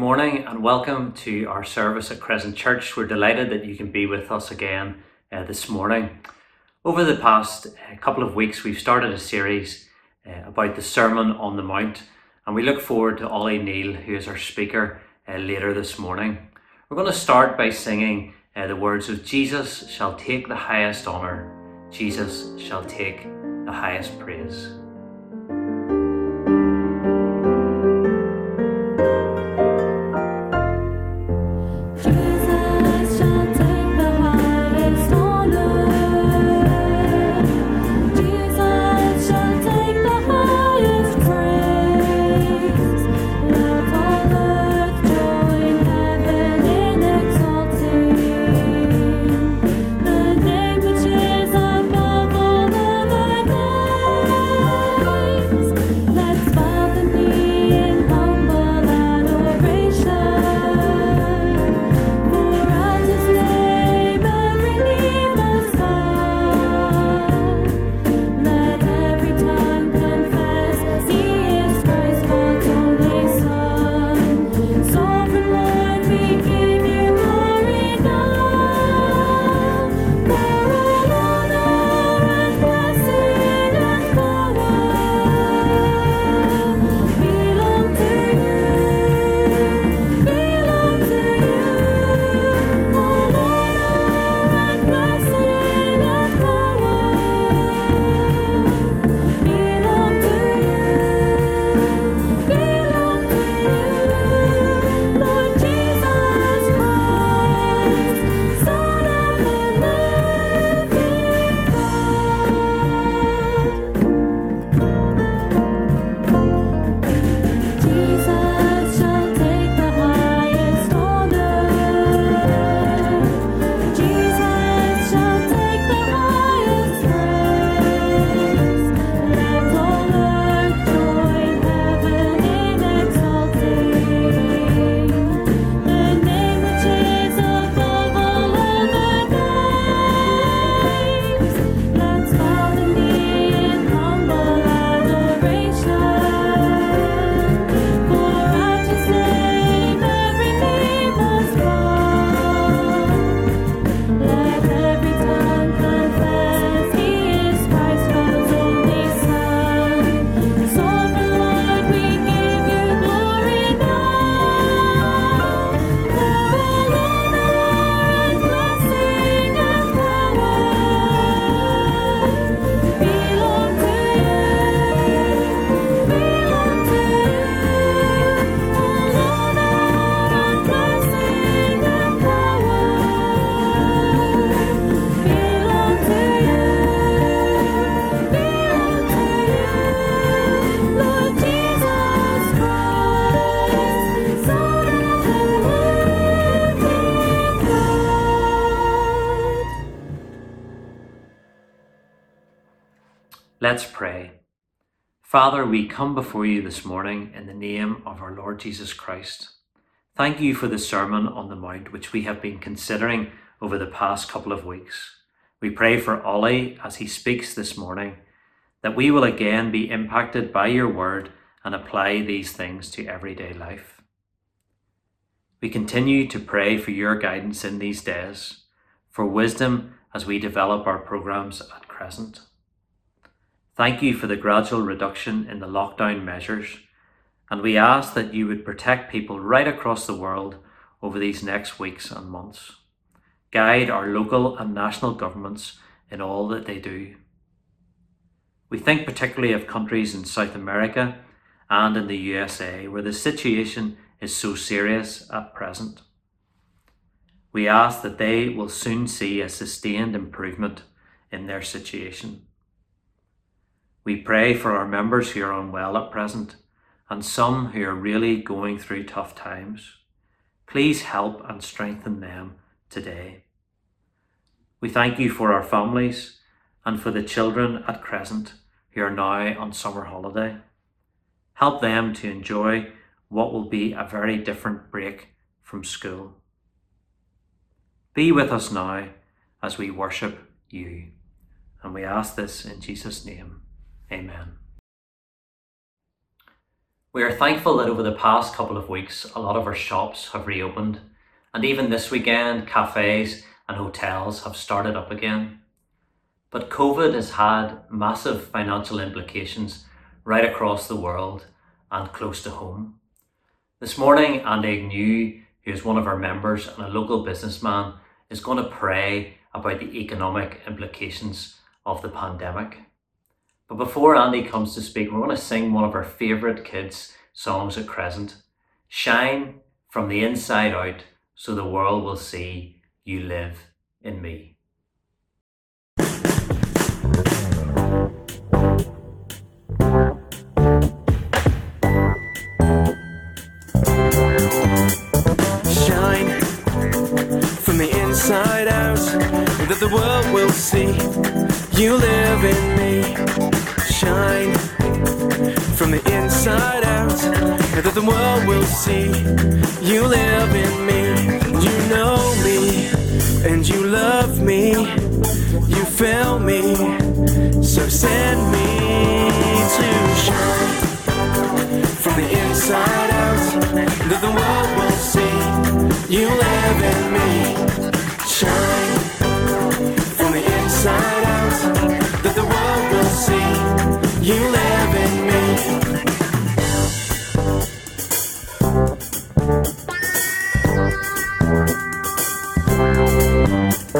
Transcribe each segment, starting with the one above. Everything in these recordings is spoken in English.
Morning and welcome to our service at Crescent Church. We're delighted that you can be with us again uh, this morning. Over the past uh, couple of weeks, we've started a series uh, about the Sermon on the Mount, and we look forward to Ollie Neal, who is our speaker uh, later this morning. We're going to start by singing uh, the words of Jesus shall take the highest honour, Jesus shall take the highest praise. Father, we come before you this morning in the name of our Lord Jesus Christ. Thank you for the Sermon on the Mount, which we have been considering over the past couple of weeks. We pray for Ollie as he speaks this morning that we will again be impacted by your word and apply these things to everyday life. We continue to pray for your guidance in these days, for wisdom as we develop our programs at Crescent. Thank you for the gradual reduction in the lockdown measures, and we ask that you would protect people right across the world over these next weeks and months. Guide our local and national governments in all that they do. We think particularly of countries in South America and in the USA where the situation is so serious at present. We ask that they will soon see a sustained improvement in their situation. We pray for our members who are unwell at present and some who are really going through tough times. Please help and strengthen them today. We thank you for our families and for the children at Crescent who are now on summer holiday. Help them to enjoy what will be a very different break from school. Be with us now as we worship you. And we ask this in Jesus' name. Amen. We are thankful that over the past couple of weeks, a lot of our shops have reopened, and even this weekend, cafes and hotels have started up again. But COVID has had massive financial implications right across the world and close to home. This morning, Andy New, who is one of our members and a local businessman, is going to pray about the economic implications of the pandemic. But before Andy comes to speak, we're going to sing one of our favourite kids' songs at Crescent Shine from the inside out so the world will see you live in me. shine from the inside out that the world will see you live in me shine from the inside out. That the world will see you live in me. You know me and you love me. You fill me. So send me to shine from the inside out. That the world will see you live in me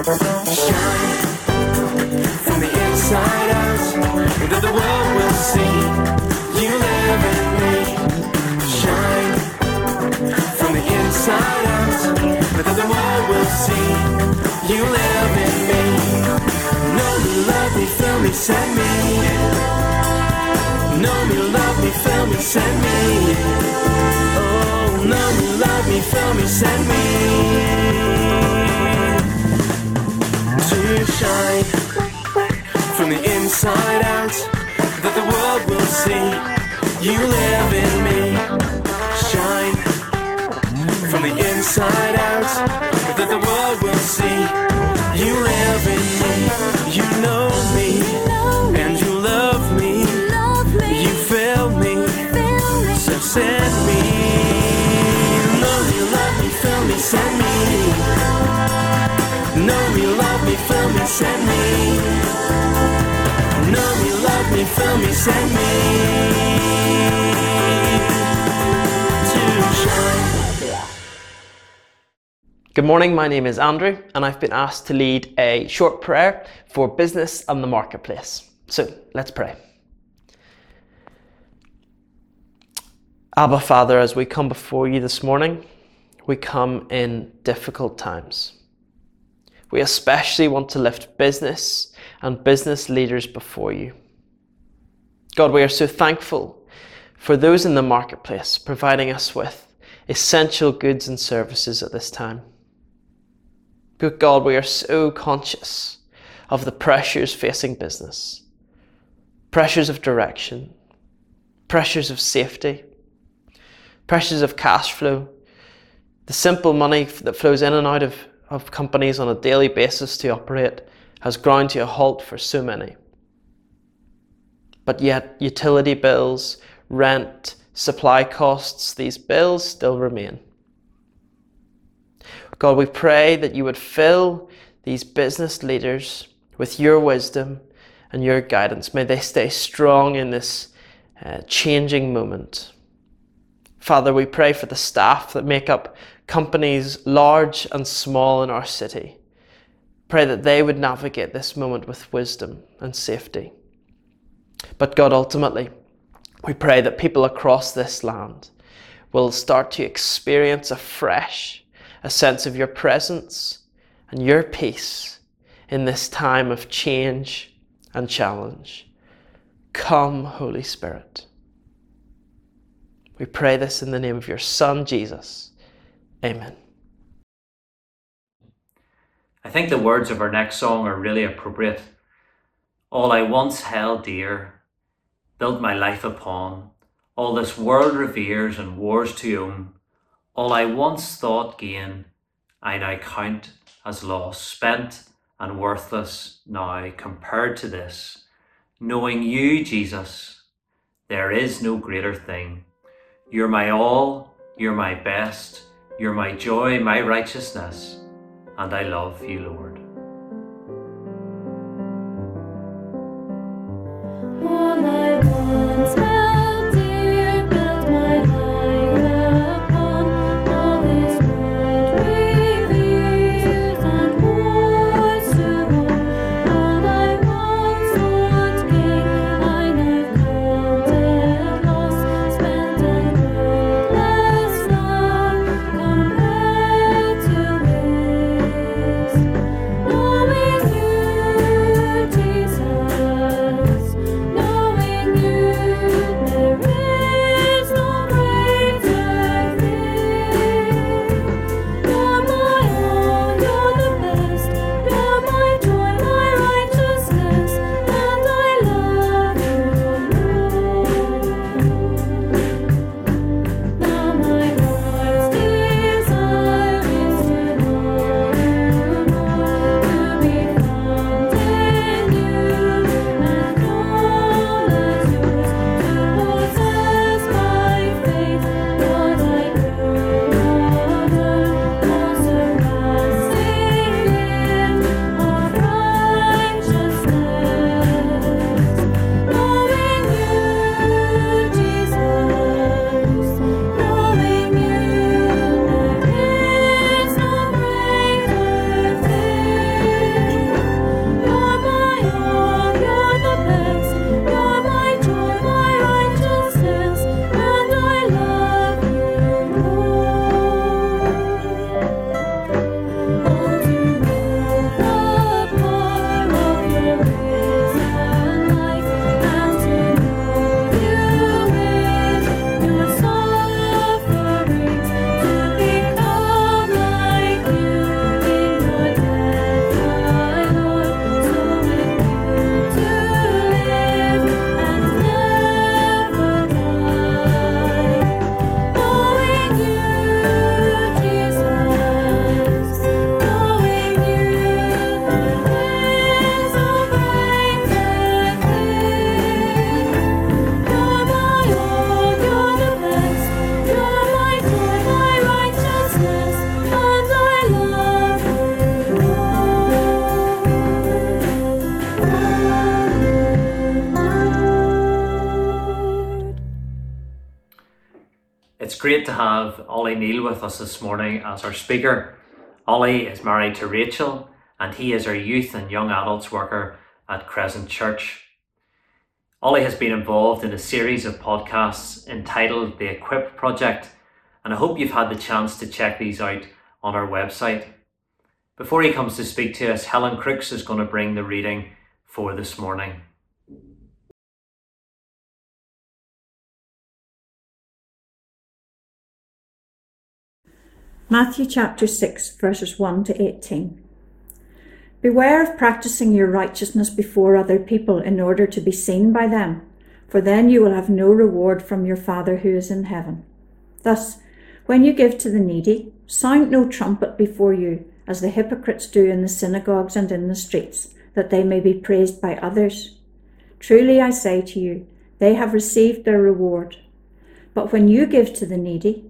send me No love me feel me send me Know me, love me, feel me, set me. oh know me love me feel me send me to shine from the inside out that the world will see. You live in me. Shine. From the inside out that the world will see. You live in me. You know me. And you love me. You feel me. So send me. You know you love me feel me send me send me know love me me send me Good morning, my name is Andrew, and I've been asked to lead a short prayer for business and the marketplace. So let's pray. Abba, Father, as we come before you this morning, we come in difficult times. We especially want to lift business and business leaders before you. God, we are so thankful for those in the marketplace providing us with essential goods and services at this time. Good God, we are so conscious of the pressures facing business pressures of direction, pressures of safety, pressures of cash flow, the simple money that flows in and out of, of companies on a daily basis to operate has ground to a halt for so many. But yet, utility bills, rent, supply costs, these bills still remain. God, we pray that you would fill these business leaders with your wisdom and your guidance. May they stay strong in this uh, changing moment. Father, we pray for the staff that make up companies large and small in our city. Pray that they would navigate this moment with wisdom and safety. But God, ultimately, we pray that people across this land will start to experience afresh a sense of your presence and your peace in this time of change and challenge. Come, Holy Spirit. We pray this in the name of your Son, Jesus. Amen. I think the words of our next song are really appropriate. All I once held dear, built my life upon, all this world reveres and wars to own, all I once thought gain, I now count as loss, spent and worthless now compared to this. Knowing you, Jesus, there is no greater thing. You're my all, you're my best, you're my joy, my righteousness, and I love you, Lord. Great to have Ollie Neal with us this morning as our speaker. Ollie is married to Rachel and he is our youth and young adults worker at Crescent Church. Ollie has been involved in a series of podcasts entitled The Equip Project, and I hope you've had the chance to check these out on our website. Before he comes to speak to us, Helen Crooks is going to bring the reading for this morning. Matthew chapter 6, verses 1 to 18. Beware of practicing your righteousness before other people in order to be seen by them, for then you will have no reward from your Father who is in heaven. Thus, when you give to the needy, sound no trumpet before you, as the hypocrites do in the synagogues and in the streets, that they may be praised by others. Truly I say to you, they have received their reward. But when you give to the needy,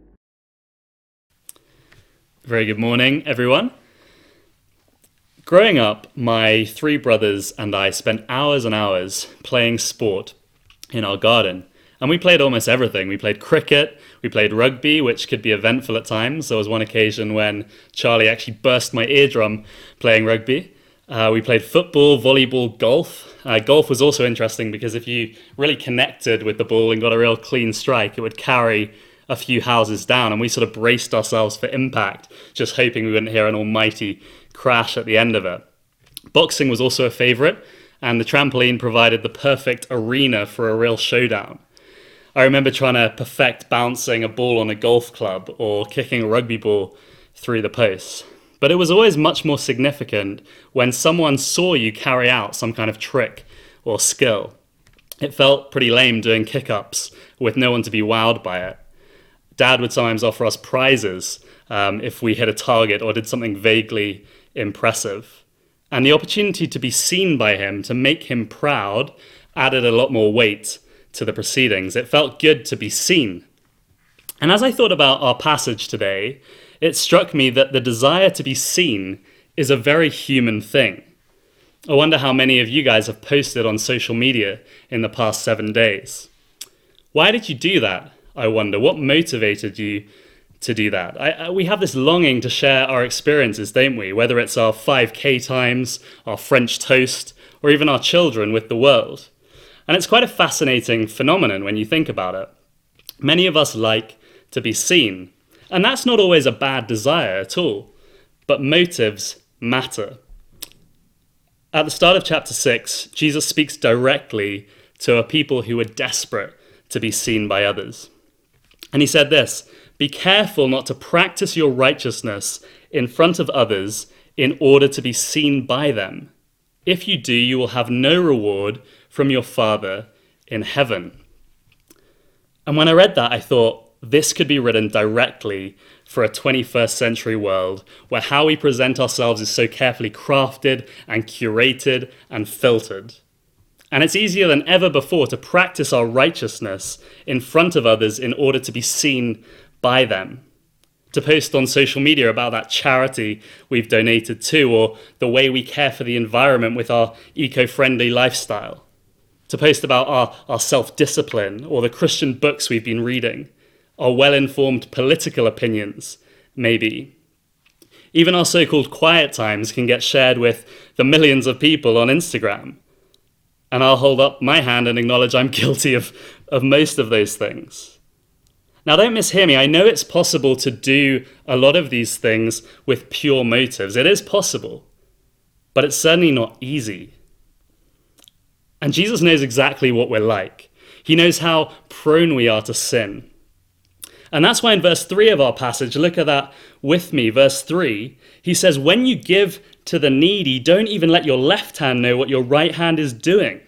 Very good morning, everyone. Growing up, my three brothers and I spent hours and hours playing sport in our garden. And we played almost everything. We played cricket, we played rugby, which could be eventful at times. There was one occasion when Charlie actually burst my eardrum playing rugby. Uh, we played football, volleyball, golf. Uh, golf was also interesting because if you really connected with the ball and got a real clean strike, it would carry a few houses down. And we sort of braced ourselves for impact, just hoping we wouldn't hear an almighty crash at the end of it. Boxing was also a favourite, and the trampoline provided the perfect arena for a real showdown. I remember trying to perfect bouncing a ball on a golf club or kicking a rugby ball through the posts. But it was always much more significant when someone saw you carry out some kind of trick or skill. It felt pretty lame doing kick ups with no one to be wowed by it. Dad would sometimes offer us prizes um, if we hit a target or did something vaguely impressive. And the opportunity to be seen by him, to make him proud, added a lot more weight to the proceedings. It felt good to be seen. And as I thought about our passage today, it struck me that the desire to be seen is a very human thing. I wonder how many of you guys have posted on social media in the past seven days. Why did you do that? I wonder. What motivated you to do that? I, I, we have this longing to share our experiences, don't we? Whether it's our 5K times, our French toast, or even our children with the world. And it's quite a fascinating phenomenon when you think about it. Many of us like to be seen, and that's not always a bad desire at all, but motives matter. At the start of chapter 6, Jesus speaks directly to a people who are desperate to be seen by others. And he said this Be careful not to practice your righteousness in front of others in order to be seen by them. If you do, you will have no reward from your Father in heaven. And when I read that, I thought this could be written directly for a 21st century world where how we present ourselves is so carefully crafted and curated and filtered. And it's easier than ever before to practice our righteousness in front of others in order to be seen by them. To post on social media about that charity we've donated to, or the way we care for the environment with our eco friendly lifestyle. To post about our, our self discipline, or the Christian books we've been reading, our well informed political opinions, maybe. Even our so called quiet times can get shared with the millions of people on Instagram and I'll hold up my hand and acknowledge I'm guilty of, of most of those things. Now, don't mishear me. I know it's possible to do a lot of these things with pure motives. It is possible, but it's certainly not easy. And Jesus knows exactly what we're like. He knows how prone we are to sin. And that's why in verse 3 of our passage, look at that with me. Verse 3, he says, When you give to the needy, don't even let your left hand know what your right hand is doing.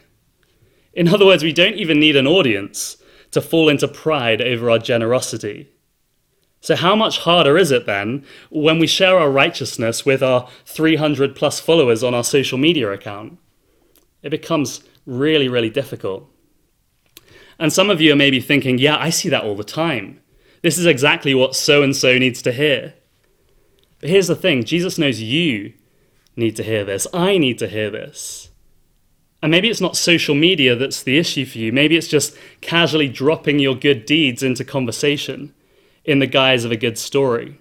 In other words, we don't even need an audience to fall into pride over our generosity. So, how much harder is it then when we share our righteousness with our 300 plus followers on our social media account? It becomes really, really difficult. And some of you are maybe thinking, yeah, I see that all the time. This is exactly what so and so needs to hear. But here's the thing Jesus knows you need to hear this. I need to hear this. And maybe it's not social media that's the issue for you. Maybe it's just casually dropping your good deeds into conversation in the guise of a good story.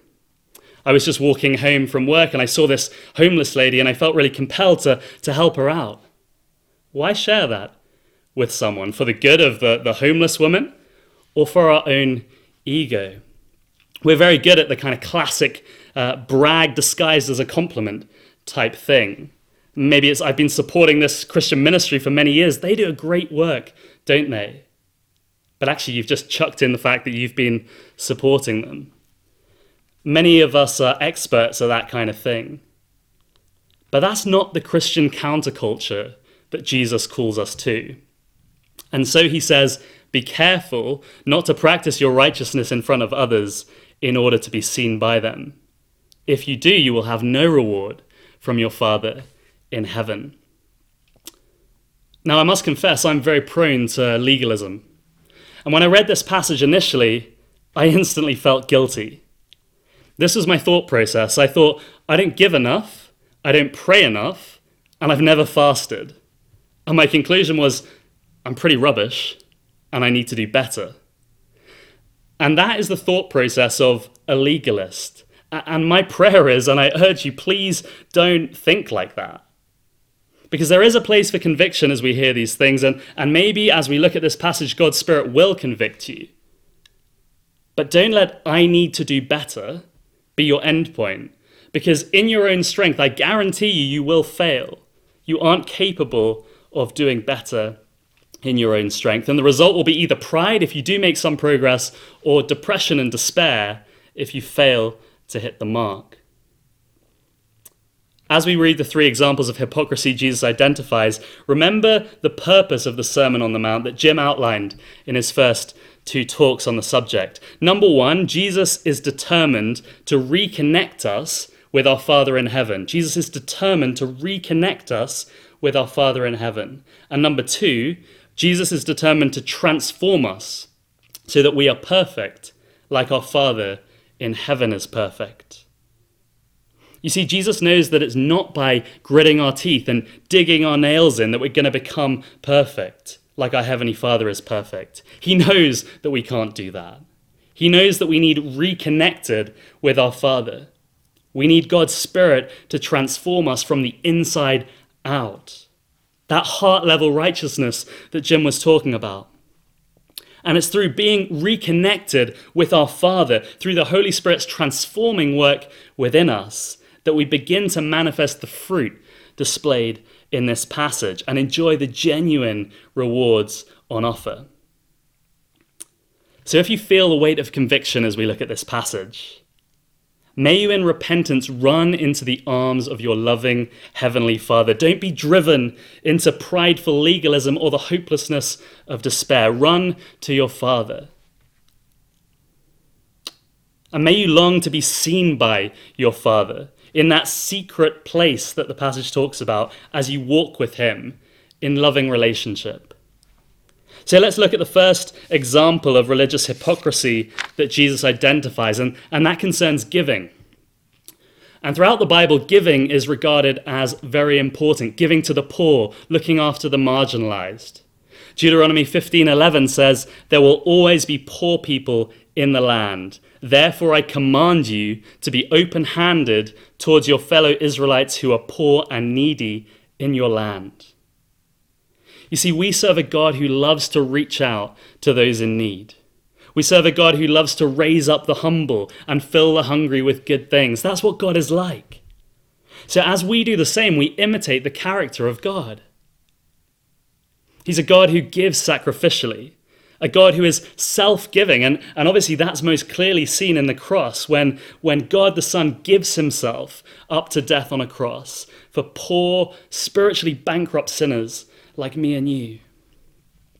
I was just walking home from work and I saw this homeless lady and I felt really compelled to, to help her out. Why share that with someone? For the good of the, the homeless woman or for our own ego? We're very good at the kind of classic uh, brag disguised as a compliment type thing. Maybe it's I've been supporting this Christian ministry for many years. They do a great work, don't they? But actually, you've just chucked in the fact that you've been supporting them. Many of us are experts at that kind of thing. But that's not the Christian counterculture that Jesus calls us to. And so he says, Be careful not to practice your righteousness in front of others in order to be seen by them. If you do, you will have no reward from your Father in heaven. Now, I must confess, I'm very prone to legalism. And when I read this passage initially, I instantly felt guilty. This was my thought process. I thought, I don't give enough, I don't pray enough, and I've never fasted. And my conclusion was, I'm pretty rubbish, and I need to do better. And that is the thought process of a legalist. And my prayer is, and I urge you, please don't think like that. Because there is a place for conviction as we hear these things, and, and maybe as we look at this passage, God's Spirit will convict you. But don't let I need to do better be your end point. Because in your own strength, I guarantee you, you will fail. You aren't capable of doing better in your own strength. And the result will be either pride if you do make some progress, or depression and despair if you fail to hit the mark. As we read the three examples of hypocrisy Jesus identifies, remember the purpose of the Sermon on the Mount that Jim outlined in his first two talks on the subject. Number one, Jesus is determined to reconnect us with our Father in heaven. Jesus is determined to reconnect us with our Father in heaven. And number two, Jesus is determined to transform us so that we are perfect, like our Father in heaven is perfect. You see, Jesus knows that it's not by gritting our teeth and digging our nails in that we're going to become perfect, like our Heavenly Father is perfect. He knows that we can't do that. He knows that we need reconnected with our Father. We need God's Spirit to transform us from the inside out. That heart level righteousness that Jim was talking about. And it's through being reconnected with our Father, through the Holy Spirit's transforming work within us, that we begin to manifest the fruit displayed in this passage and enjoy the genuine rewards on offer. So, if you feel the weight of conviction as we look at this passage, may you in repentance run into the arms of your loving Heavenly Father. Don't be driven into prideful legalism or the hopelessness of despair. Run to your Father. And may you long to be seen by your Father in that secret place that the passage talks about as you walk with Him in loving relationship. So let's look at the first example of religious hypocrisy that Jesus identifies, and, and that concerns giving. And throughout the Bible, giving is regarded as very important giving to the poor, looking after the marginalized. Deuteronomy 15:11 says, "There will always be poor people in the land. Therefore I command you to be open-handed towards your fellow Israelites who are poor and needy in your land." You see, we serve a God who loves to reach out to those in need. We serve a God who loves to raise up the humble and fill the hungry with good things. That's what God is like. So, as we do the same, we imitate the character of God. He's a God who gives sacrificially, a God who is self giving. And, and obviously, that's most clearly seen in the cross when, when God the Son gives himself up to death on a cross for poor, spiritually bankrupt sinners like me and you.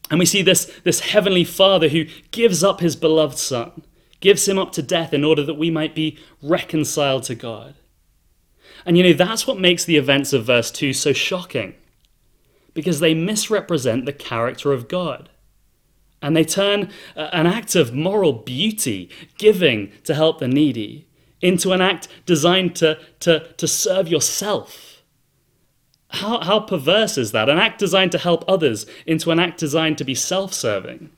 And we see this, this heavenly Father who gives up his beloved Son, gives him up to death in order that we might be reconciled to God. And you know, that's what makes the events of verse 2 so shocking, because they misrepresent the character of God. And they turn uh, an act of moral beauty, giving to help the needy, into an act designed to, to, to serve yourself. How, how perverse is that? An act designed to help others into an act designed to be self serving.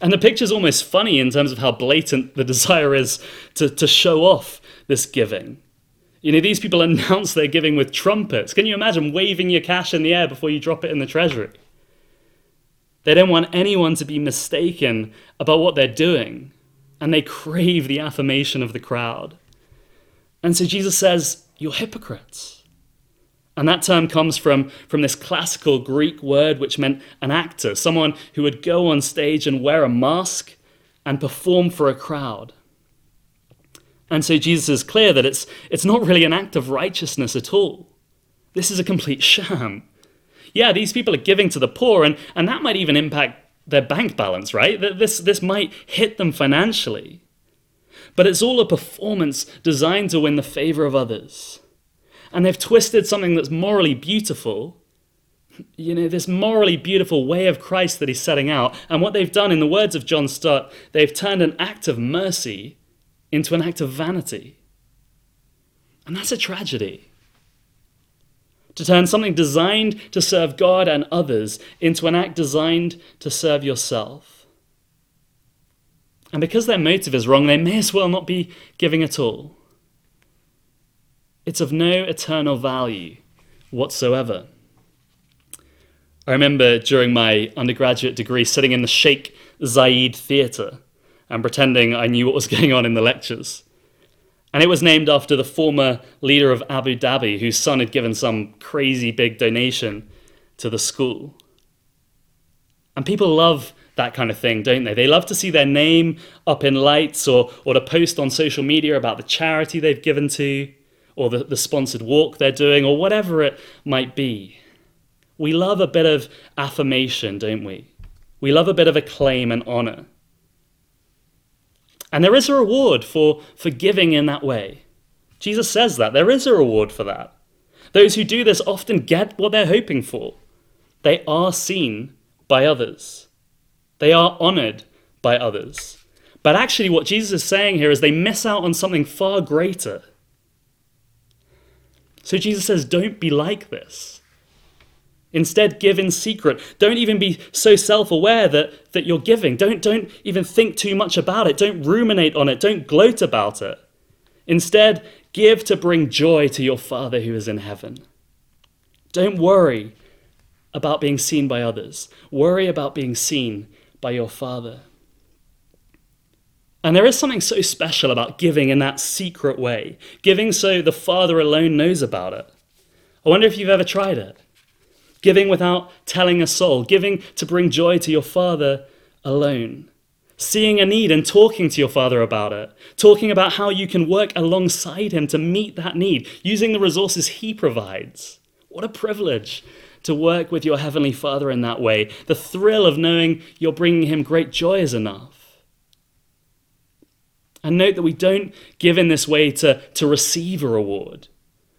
And the picture's almost funny in terms of how blatant the desire is to, to show off this giving. You know, these people announce their giving with trumpets. Can you imagine waving your cash in the air before you drop it in the treasury? They don't want anyone to be mistaken about what they're doing. and they crave the affirmation of the crowd. And so Jesus says, You're hypocrites. And that term comes from, from this classical Greek word which meant an actor, someone who would go on stage and wear a mask and perform for a crowd. And so Jesus is clear that it's, it's not really an act of righteousness at all. This is a complete sham. Yeah, these people are giving to the poor, and, and that might even impact their bank balance, right? This, this might hit them financially. But it's all a performance designed to win the favor of others. And they've twisted something that's morally beautiful, you know, this morally beautiful way of Christ that he's setting out. And what they've done, in the words of John Stott, they've turned an act of mercy into an act of vanity. And that's a tragedy. To turn something designed to serve God and others into an act designed to serve yourself. And because their motive is wrong, they may as well not be giving at all. It's of no eternal value whatsoever. I remember during my undergraduate degree sitting in the Sheikh Zayed Theatre and pretending I knew what was going on in the lectures. And it was named after the former leader of Abu Dhabi, whose son had given some crazy big donation to the school. And people love that kind of thing, don't they? They love to see their name up in lights or, or to post on social media about the charity they've given to, or the, the sponsored walk they're doing, or whatever it might be. We love a bit of affirmation, don't we? We love a bit of acclaim and honor. And there is a reward for, for giving in that way. Jesus says that. There is a reward for that. Those who do this often get what they're hoping for. They are seen by others, they are honored by others. But actually, what Jesus is saying here is they miss out on something far greater. So Jesus says, don't be like this. Instead, give in secret. Don't even be so self aware that, that you're giving. Don't, don't even think too much about it. Don't ruminate on it. Don't gloat about it. Instead, give to bring joy to your Father who is in heaven. Don't worry about being seen by others. Worry about being seen by your Father. And there is something so special about giving in that secret way, giving so the Father alone knows about it. I wonder if you've ever tried it. Giving without telling a soul, giving to bring joy to your Father alone. Seeing a need and talking to your Father about it, talking about how you can work alongside Him to meet that need, using the resources He provides. What a privilege to work with your Heavenly Father in that way. The thrill of knowing you're bringing Him great joy is enough. And note that we don't give in this way to, to receive a reward,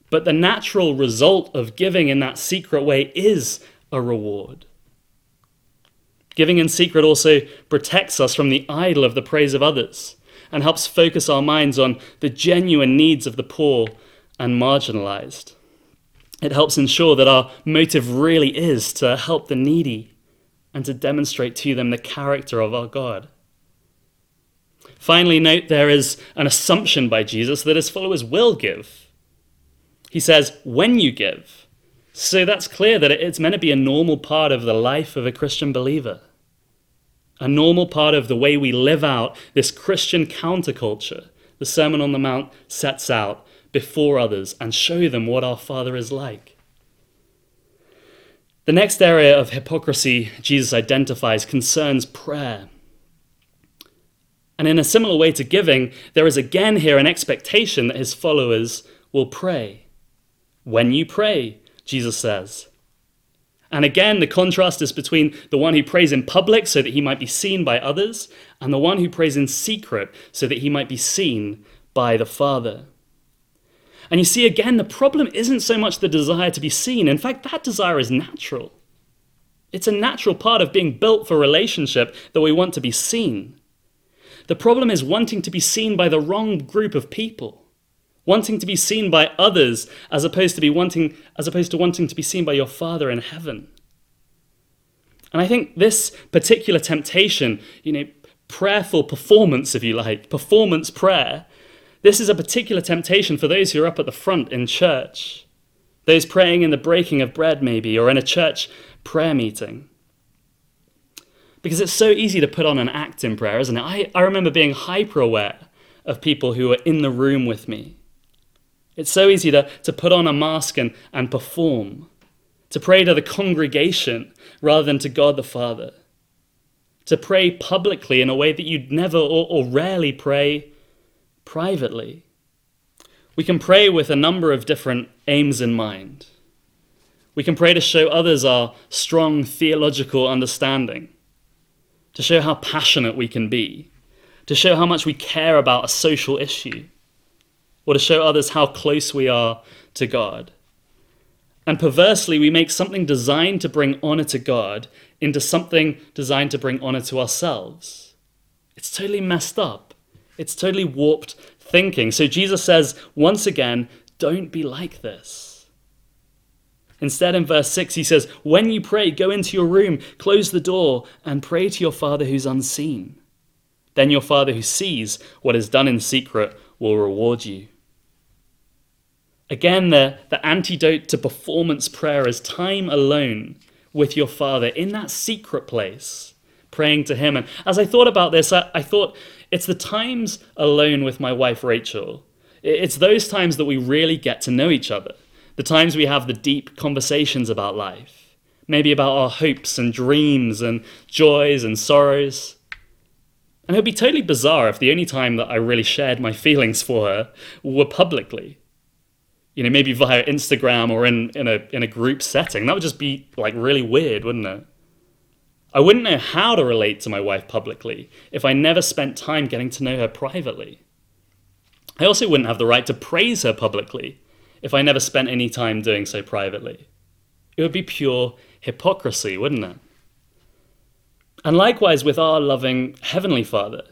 but the natural result of giving in that secret way is a reward. Giving in secret also protects us from the idol of the praise of others and helps focus our minds on the genuine needs of the poor and marginalized. It helps ensure that our motive really is to help the needy and to demonstrate to them the character of our God. Finally, note there is an assumption by Jesus that his followers will give. He says, when you give. So that's clear that it's meant to be a normal part of the life of a Christian believer. A normal part of the way we live out this Christian counterculture the Sermon on the Mount sets out before others and show them what our Father is like. The next area of hypocrisy Jesus identifies concerns prayer. And in a similar way to giving, there is again here an expectation that his followers will pray. When you pray, Jesus says. And again, the contrast is between the one who prays in public so that he might be seen by others, and the one who prays in secret so that he might be seen by the Father. And you see, again, the problem isn't so much the desire to be seen. In fact, that desire is natural. It's a natural part of being built for relationship that we want to be seen. The problem is wanting to be seen by the wrong group of people, wanting to be seen by others as opposed to be wanting as opposed to wanting to be seen by your Father in heaven. And I think this particular temptation, you know, prayerful performance, if you like, performance prayer, this is a particular temptation for those who are up at the front in church. Those praying in the breaking of bread, maybe, or in a church prayer meeting. Because it's so easy to put on an act in prayer, isn't it? I, I remember being hyper aware of people who were in the room with me. It's so easy to, to put on a mask and, and perform, to pray to the congregation rather than to God the Father, to pray publicly in a way that you'd never or, or rarely pray privately. We can pray with a number of different aims in mind. We can pray to show others our strong theological understanding, to show how passionate we can be, to show how much we care about a social issue, or to show others how close we are to God. And perversely, we make something designed to bring honor to God into something designed to bring honor to ourselves. It's totally messed up. It's totally warped thinking. So Jesus says, once again, don't be like this. Instead, in verse 6, he says, When you pray, go into your room, close the door, and pray to your Father who's unseen. Then your Father who sees what is done in secret will reward you. Again, the, the antidote to performance prayer is time alone with your Father in that secret place, praying to Him. And as I thought about this, I, I thought it's the times alone with my wife Rachel. It's those times that we really get to know each other, the times we have the deep conversations about life, maybe about our hopes and dreams and joys and sorrows. And it would be totally bizarre if the only time that I really shared my feelings for her were publicly you know, maybe via Instagram or in, in a in a group setting. That would just be like really weird, wouldn't it? I wouldn't know how to relate to my wife publicly if I never spent time getting to know her privately. I also wouldn't have the right to praise her publicly if I never spent any time doing so privately. It would be pure hypocrisy, wouldn't it? And likewise with our loving Heavenly Father.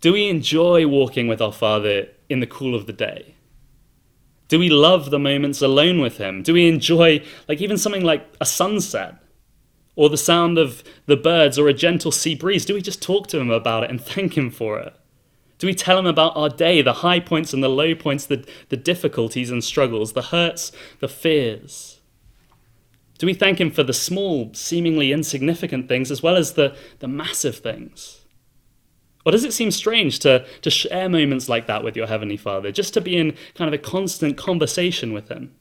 Do we enjoy walking with our Father in the cool of the day? Do we love the moments alone with Him? Do we enjoy, like, even something like a sunset or the sound of the birds or a gentle sea breeze? Do we just talk to Him about it and thank Him for it? Do we tell Him about our day, the high points and the low points, the, the difficulties and struggles, the hurts, the fears? Do we thank Him for the small, seemingly insignificant things as well as the, the massive things? Or does it seem strange to, to share moments like that with your Heavenly Father, just to be in kind of a constant conversation with Him?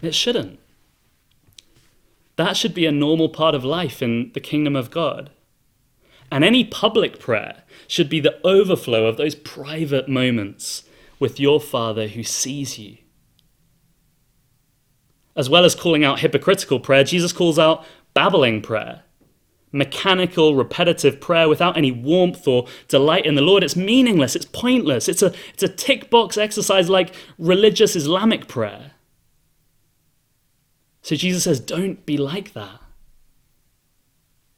It shouldn't. That should be a normal part of life in the kingdom of God. And any public prayer should be the overflow of those private moments with your Father who sees you. As well as calling out hypocritical prayer, Jesus calls out babbling prayer mechanical, repetitive prayer without any warmth or delight in the Lord. It's meaningless, it's pointless. It's a, it's a tick box exercise like religious Islamic prayer. So Jesus says, don't be like that.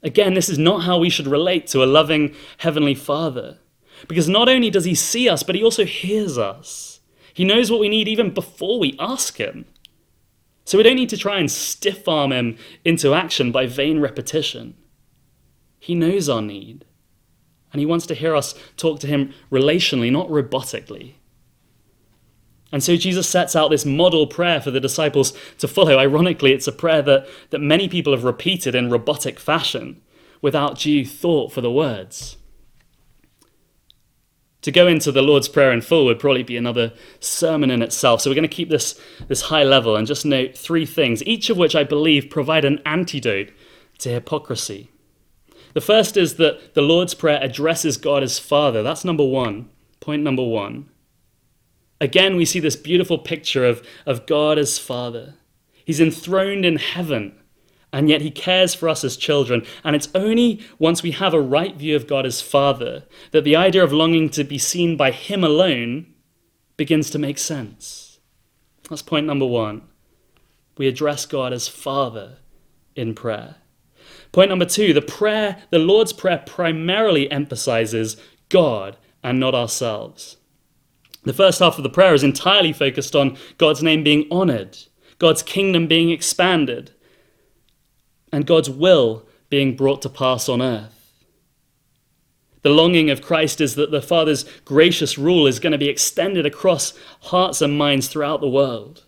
Again, this is not how we should relate to a loving Heavenly Father. Because not only does He see us, but He also hears us. He knows what we need even before we ask Him. So we don't need to try and stiff arm Him into action by vain repetition. He knows our need. And He wants to hear us talk to Him relationally, not robotically. And so Jesus sets out this model prayer for the disciples to follow. Ironically, it's a prayer that, that many people have repeated in robotic fashion without due thought for the words. To go into the Lord's Prayer in full would probably be another sermon in itself. So we're going to keep this, this high level and just note three things, each of which I believe provide an antidote to hypocrisy. The first is that the Lord's Prayer addresses God as Father. That's number one. Point number one. Again, we see this beautiful picture of, of God as Father. He's enthroned in heaven, and yet He cares for us as children. And it's only once we have a right view of God as Father that the idea of longing to be seen by Him alone begins to make sense. That's point number one. We address God as Father in prayer. Point number two the prayer, the Lord's Prayer primarily emphasizes God and not ourselves. The first half of the prayer is entirely focused on God's name being honored, God's kingdom being expanded, and God's will being brought to pass on earth. The longing of Christ is that the Father's gracious rule is going to be extended across hearts and minds throughout the world.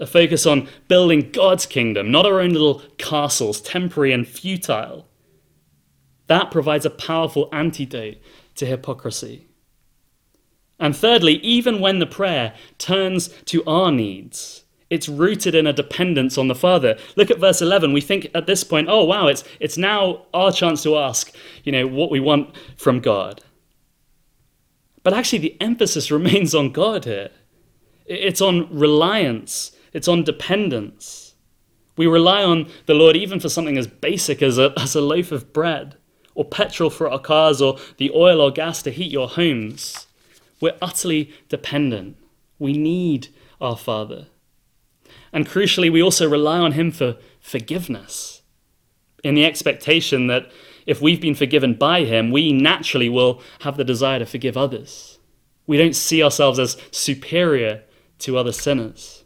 a focus on building God's kingdom, not our own little castles, temporary and futile. That provides a powerful antidote to hypocrisy. And thirdly, even when the prayer turns to our needs, it's rooted in a dependence on the Father. Look at verse 11. We think at this point, oh, wow, it's, it's now our chance to ask, you know, what we want from God. But actually, the emphasis remains on God here. It's on reliance, it's on dependence. We rely on the Lord even for something as basic as a, as a loaf of bread, or petrol for our cars, or the oil or gas to heat your homes. We're utterly dependent. We need our Father. And crucially, we also rely on Him for forgiveness, in the expectation that if we've been forgiven by Him, we naturally will have the desire to forgive others. We don't see ourselves as superior to other sinners.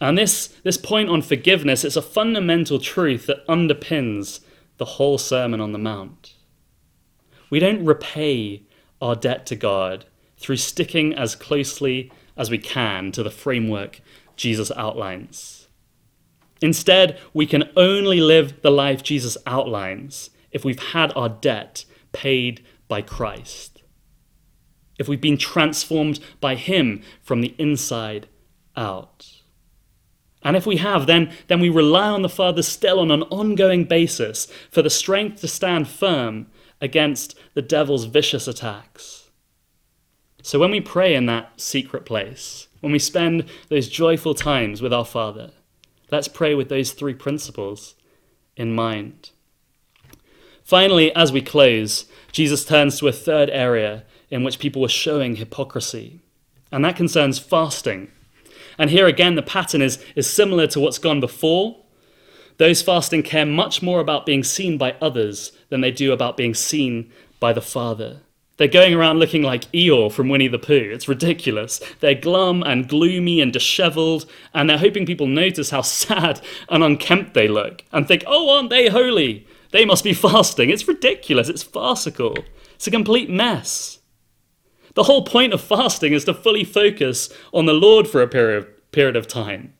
And this, this point on forgiveness is a fundamental truth that underpins the whole Sermon on the Mount. We don't repay our debt to God through sticking as closely as we can to the framework Jesus outlines. Instead, we can only live the life Jesus outlines if we've had our debt paid by Christ, if we've been transformed by Him from the inside out. And if we have, then, then we rely on the Father still on an ongoing basis for the strength to stand firm against the devil's vicious attacks. So when we pray in that secret place, when we spend those joyful times with our Father, let's pray with those three principles in mind. Finally, as we close, Jesus turns to a third area in which people were showing hypocrisy, and that concerns fasting. And here again, the pattern is, is similar to what's gone before. Those fasting care much more about being seen by others than they do about being seen by the Father. They're going around looking like Eeyore from Winnie the Pooh. It's ridiculous. They're glum and gloomy and disheveled, and they're hoping people notice how sad and unkempt they look and think, oh, aren't they holy? They must be fasting. It's ridiculous. It's farcical. It's a complete mess. The whole point of fasting is to fully focus on the Lord for a period, period of time,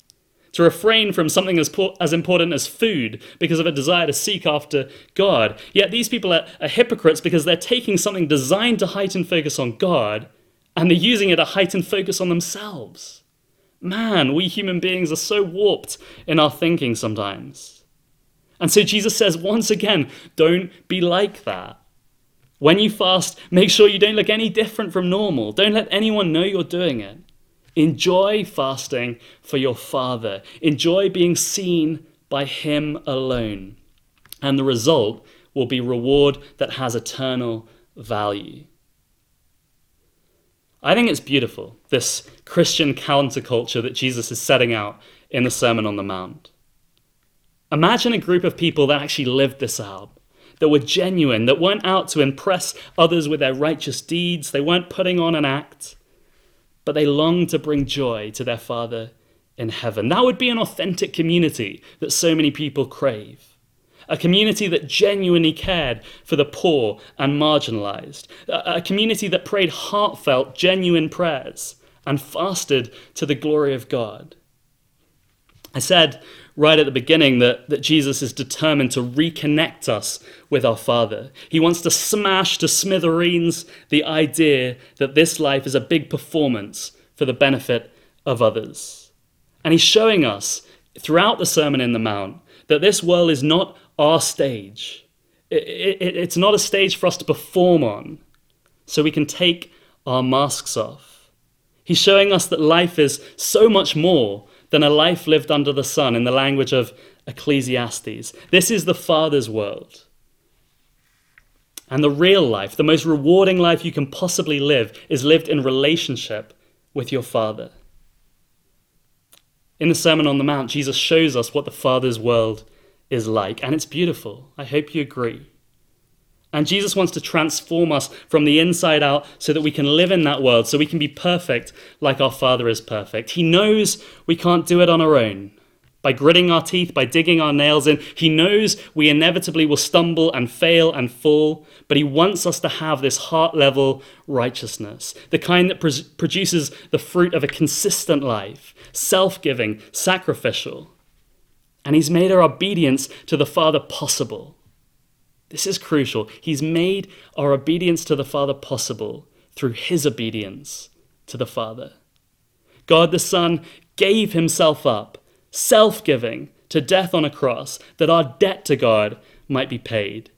to refrain from something as, po- as important as food because of a desire to seek after God. Yet these people are, are hypocrites because they're taking something designed to heighten focus on God and they're using it to heighten focus on themselves. Man, we human beings are so warped in our thinking sometimes. And so Jesus says once again, don't be like that. When you fast, make sure you don't look any different from normal. Don't let anyone know you're doing it. Enjoy fasting for your Father. Enjoy being seen by Him alone. And the result will be reward that has eternal value. I think it's beautiful, this Christian counterculture that Jesus is setting out in the Sermon on the Mount. Imagine a group of people that actually lived this out that were genuine, that weren't out to impress others with their righteous deeds, they weren't putting on an act, but they longed to bring joy to their Father in heaven. That would be an authentic community that so many people crave. A community that genuinely cared for the poor and marginalized. A community that prayed heartfelt, genuine prayers and fasted to the glory of God. I said right at the beginning that, that Jesus is determined to reconnect us with our Father. He wants to smash to smithereens the idea that this life is a big performance for the benefit of others. And he's showing us throughout the Sermon in the Mount that this world is not our stage. It- it- it's not a stage for us to perform on, so we can take our masks off. He's showing us that life is so much more than a life lived under the sun, in the language of Ecclesiastes. This is the Father's world. And the real life, the most rewarding life you can possibly live, is lived in relationship with your Father. In the Sermon on the Mount, Jesus shows us what the Father's world is like, and it's beautiful. I hope you agree. And Jesus wants to transform us from the inside out so that we can live in that world, so we can be perfect like our Father is perfect. He knows we can't do it on our own. by gritting our teeth, by digging our nails in. He knows we inevitably will stumble and fail and fall, but He wants us to have this heart level righteousness, the kind that pr- produces the fruit of a consistent life, self giving, sacrificial. And He's made our obedience to the Father possible. This is crucial. He's made our obedience to the Father possible through His obedience to the Father. God the Son gave Himself up self giving to death on a cross, that our debt to God might be paid.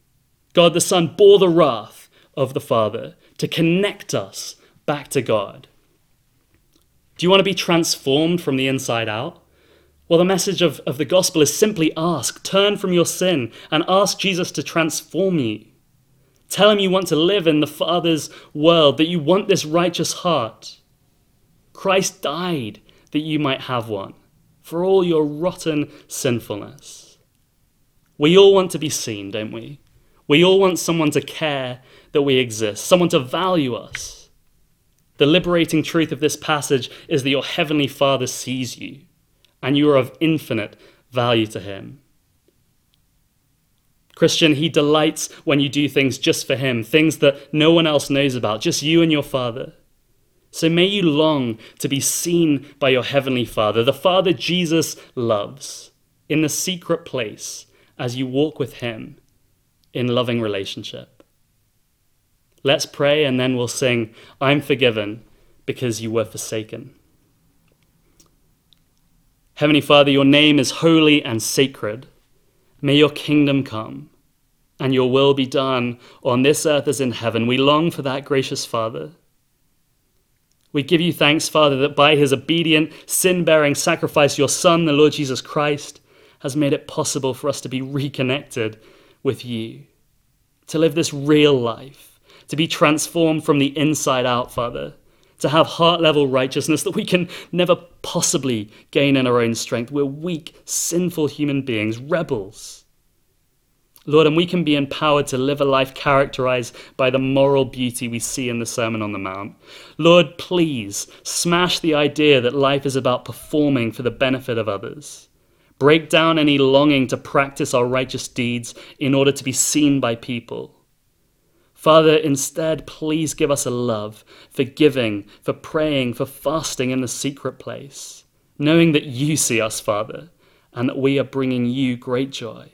God the Son bore the wrath of the Father to connect us back to God. Do you want to be transformed from the inside out? Well, the message of, of the gospel is simply ask, turn from your sin, and ask Jesus to transform you. Tell him you want to live in the Father's world, that you want this righteous heart. Christ died that you might have one for all your rotten sinfulness. We all want to be seen, don't we? We all want someone to care that we exist, someone to value us. The liberating truth of this passage is that your heavenly Father sees you, and you are of infinite value to him. Christian, he delights when you do things just for him, things that no one else knows about, just you and your Father. So may you long to be seen by your Heavenly Father, the Father Jesus loves, in the secret place as you walk with Him in loving relationship. Let's pray and then we'll sing, I'm forgiven because you were forsaken. Heavenly Father, your name is holy and sacred. May your kingdom come and your will be done on this earth as in heaven. We long for that, gracious Father. We give you thanks, Father, that by his obedient, sin bearing sacrifice, your Son, the Lord Jesus Christ, has made it possible for us to be reconnected with you, to live this real life, to be transformed from the inside out, Father, to have heart level righteousness that we can never possibly gain in our own strength. We're weak, sinful human beings, rebels Lord, and we can be empowered to live a life characterized by the moral beauty we see in the Sermon on the Mount. Lord, please smash the idea that life is about performing for the benefit of others. Break down any longing to practice our righteous deeds in order to be seen by people. Father, instead, please give us a love for giving, for praying, for fasting in the secret place, knowing that you see us, Father, and that we are bringing you great joy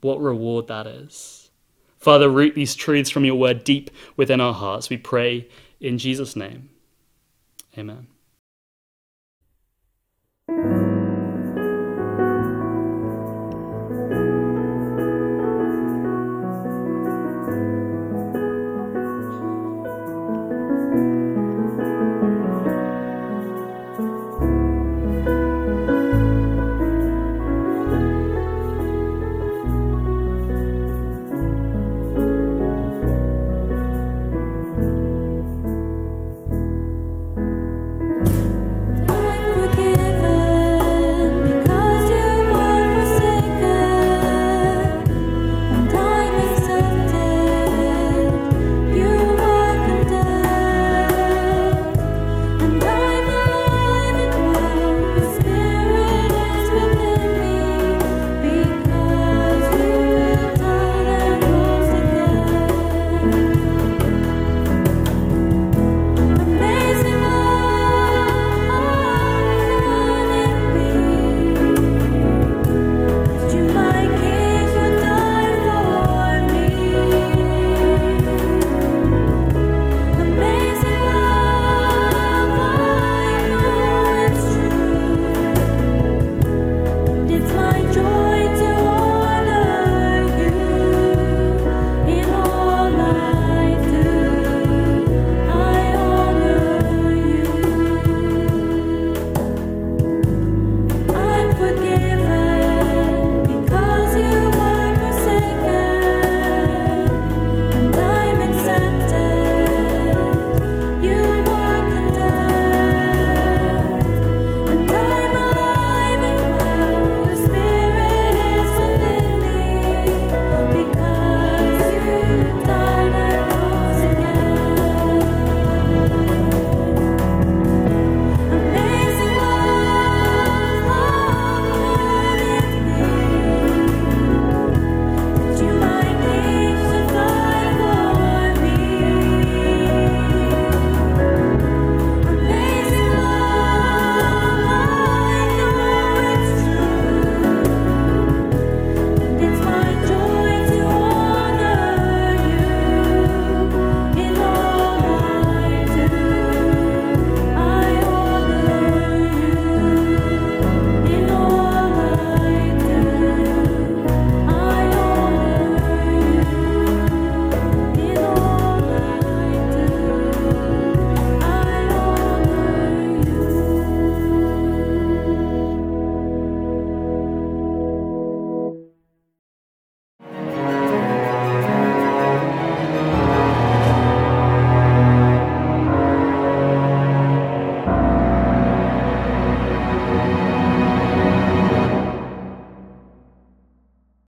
what reward that is. Father, root these truths from your word deep within our hearts. We pray in Jesus' name. Amen.